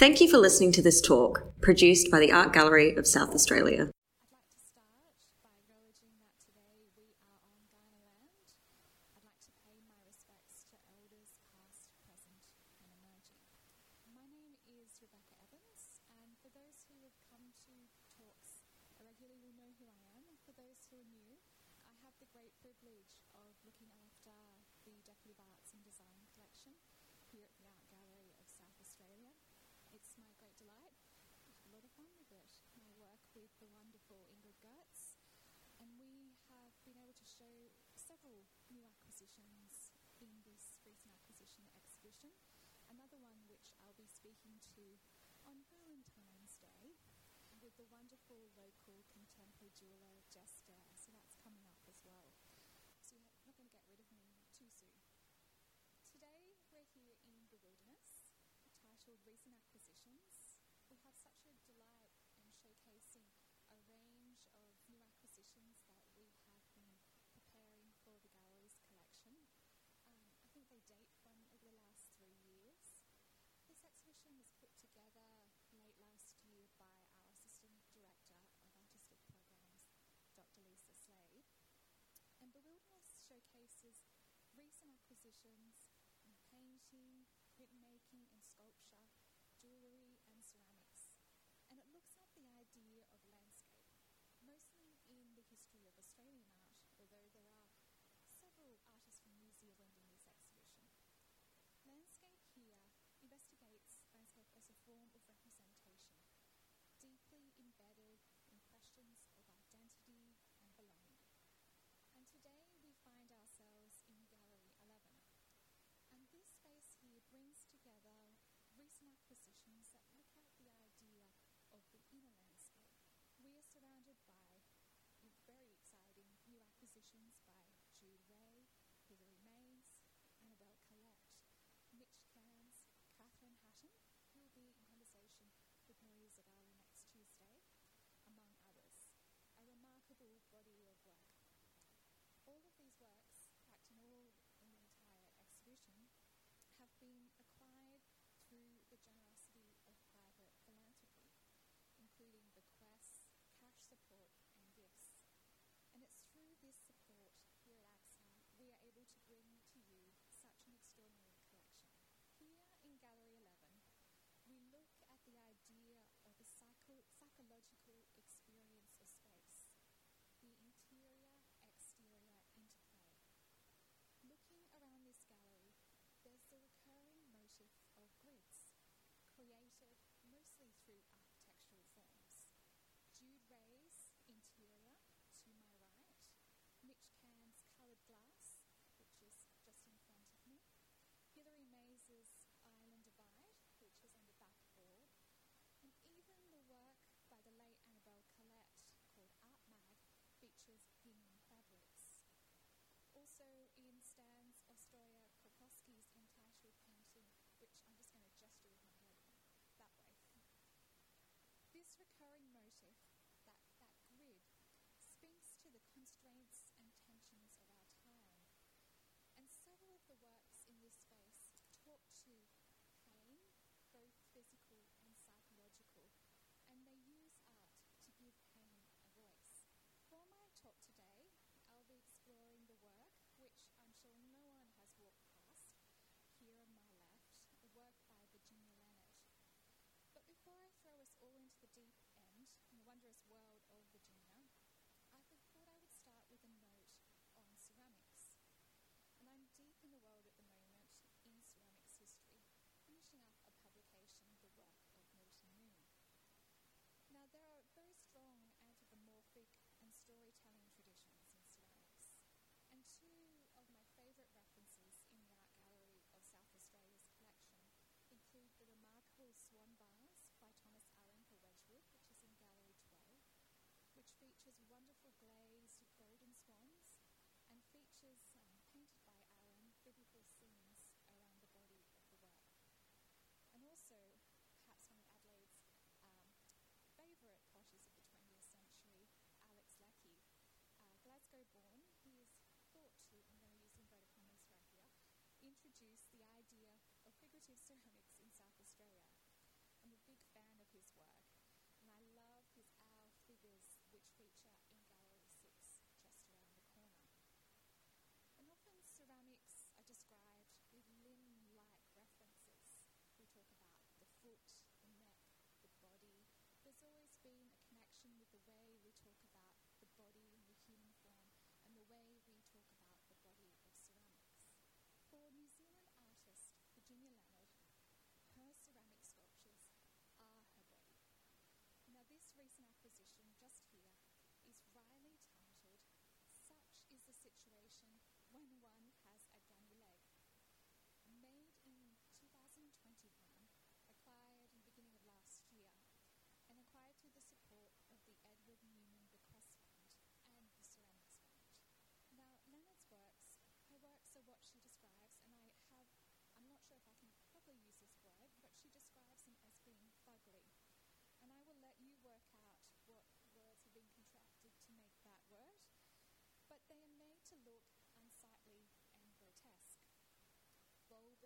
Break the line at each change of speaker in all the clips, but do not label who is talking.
Thank you for listening to this talk, produced by the Art Gallery of South Australia.
wonderful Ingrid Gertz, and we have been able to show several new acquisitions in this recent acquisition exhibition. Another one which I'll be speaking to on Valentine's Day with the wonderful local contemporary jeweller Jess Dare, so that's coming up as well. So you're not going to get rid of me too soon. Today we're here in the wilderness, titled Recent Acquisitions, bunch of new acquisitions that we have been preparing for the gallery's collection. Um, I think they date from over the last three years. This exhibition was put together late last year by our Assistant Director of Artistic Programs, Dr. Lisa Slade. And The Wilderness showcases recent acquisitions in painting, printmaking and sculpture, jewellery and ceramics. And it looks at the idea of to your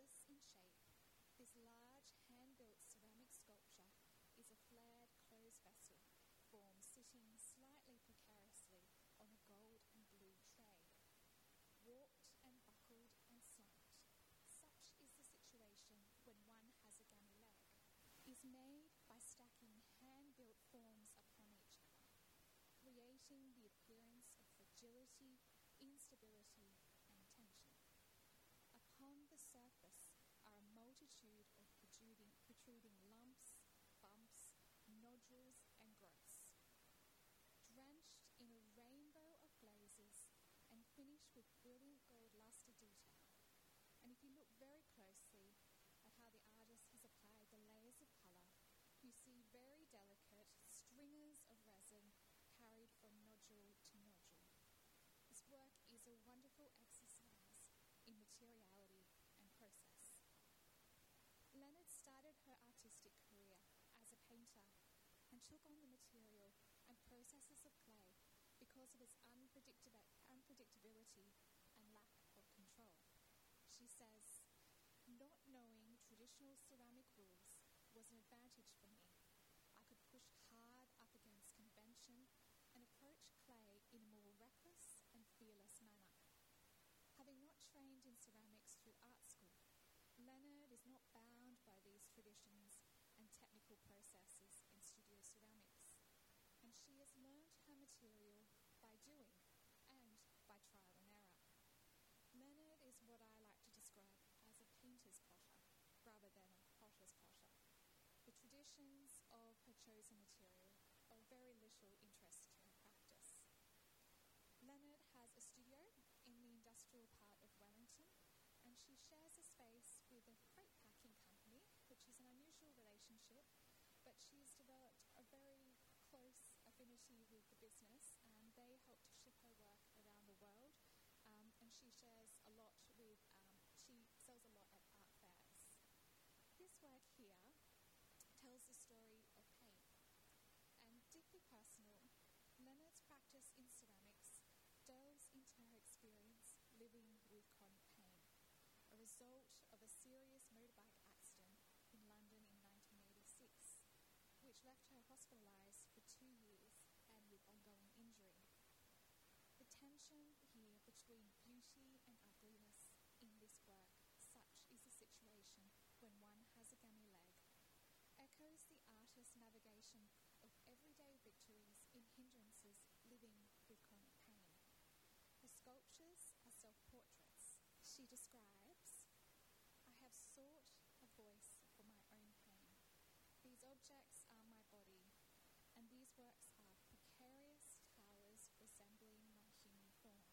Bulbous in shape, this large hand built ceramic sculpture is a flared closed vessel form sitting slightly precariously on a gold and blue tray. Warped and buckled and slumped, such is the situation when one has a gammy leg, is made by stacking hand built forms upon each other, creating the appearance of fragility, instability, and tension. Upon the surface are a multitude of protruding, protruding lumps, bumps, nodules, and growths. Drenched in a rainbow of glazes and finished with brilliant gold luster detail. And if you look very closely at how the artist has applied the layers of colour, you see very delicate stringers of resin carried from nodule to nodule. This work is a wonderful exercise in materiality and process. Leonard started her artistic career as a painter and took on the material processes of clay because of its unpredictability and lack of control. She says, Not knowing traditional ceramic rules was an advantage for me. I could push hard up against convention and approach clay in a more reckless and fearless manner. Having not trained in ceramics through art school, Leonard is not bound by these traditions and technical processes in studio ceramics, and she has learned her material by doing and by trial and error. Leonard is what I like to describe as a painter's potter rather than a potter's potter. Traditions of her chosen material are very little interest her practice. Leonard has a studio in the industrial part of Wellington and she shares a space with a freight packing company, which is an unusual relationship, but she's developed a very close affinity with the business, and they help to ship her work around the world. Um, and she shares a lot with, um, she sells a lot at art fairs. This work here tells the story of pain. And deeply personal, Leonard's practice in ceramics delves into her experience living with chronic pain a result of a serious motorbike accident in London in 1986, which left her hospitalised for two years and with ongoing injury. The tension here between beauty and ugliness in this work, such is the situation when one has a gammy leg, echoes the artist's navigation of everyday victories in hindrances living with chronic pain. Her sculptures. She describes I have sought a voice for my own pain. These objects are my body, and these works are precarious towers resembling my human form.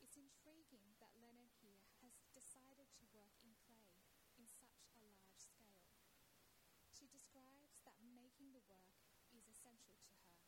It's intriguing that Leonard here has decided to work in clay in such a large scale. She describes that making the work is essential to her,